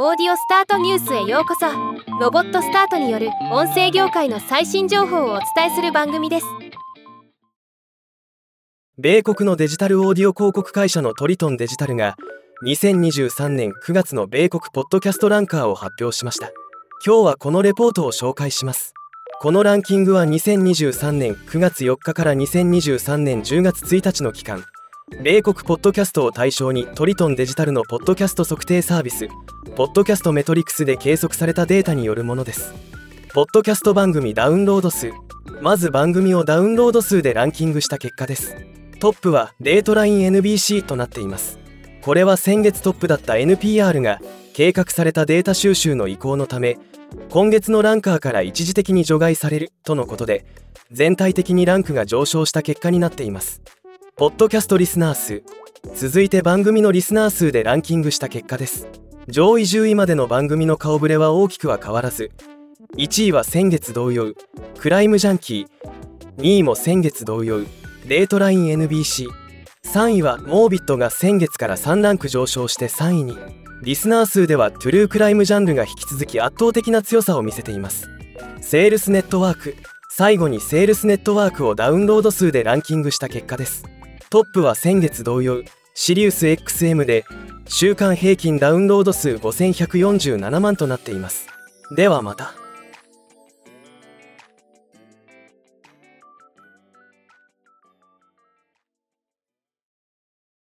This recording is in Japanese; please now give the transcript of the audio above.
オーディオスタートニュースへようこそ。ロボットスタートによる音声業界の最新情報をお伝えする番組です。米国のデジタルオーディオ広告会社のトリトンデジタルが2023年9月の米国ポッドキャストランカーを発表しました。今日はこのレポートを紹介します。このランキングは2023年9月4日から2023年10月1日の期間。米国ポッドキャストを対象にトリトンデジタルのポッドキャスト測定サービスポッドキャストメトリクスで計測されたデータによるものです。ポッドキャスト番組ダウンロード数まず番組をダウンロード数でランキングした結果です。トップはレートライン NBC となっています。これは先月トップだった NPR が計画されたデータ収集の移行のため今月のランカーから一時的に除外されるとのことで全体的にランクが上昇した結果になっています。ポッドキャストリスナー数続いて番組のリスナー数でランキングした結果です。上位10位までの番組の顔ぶれは大きくは変わらず1位は先月同様クライムジャンキー2位も先月同様レートライン NBC3 位はモービットが先月から3ランク上昇して3位に。リスナー数ではトゥルークライムジャンルが引き続き圧倒的な強さを見せています。セールスネットワーク最後にセールスネットワークをダウンロード数でランキングした結果です。トップは先月同様シリウス XM で週間平均ダウンロード数5147万となっています。ではまた。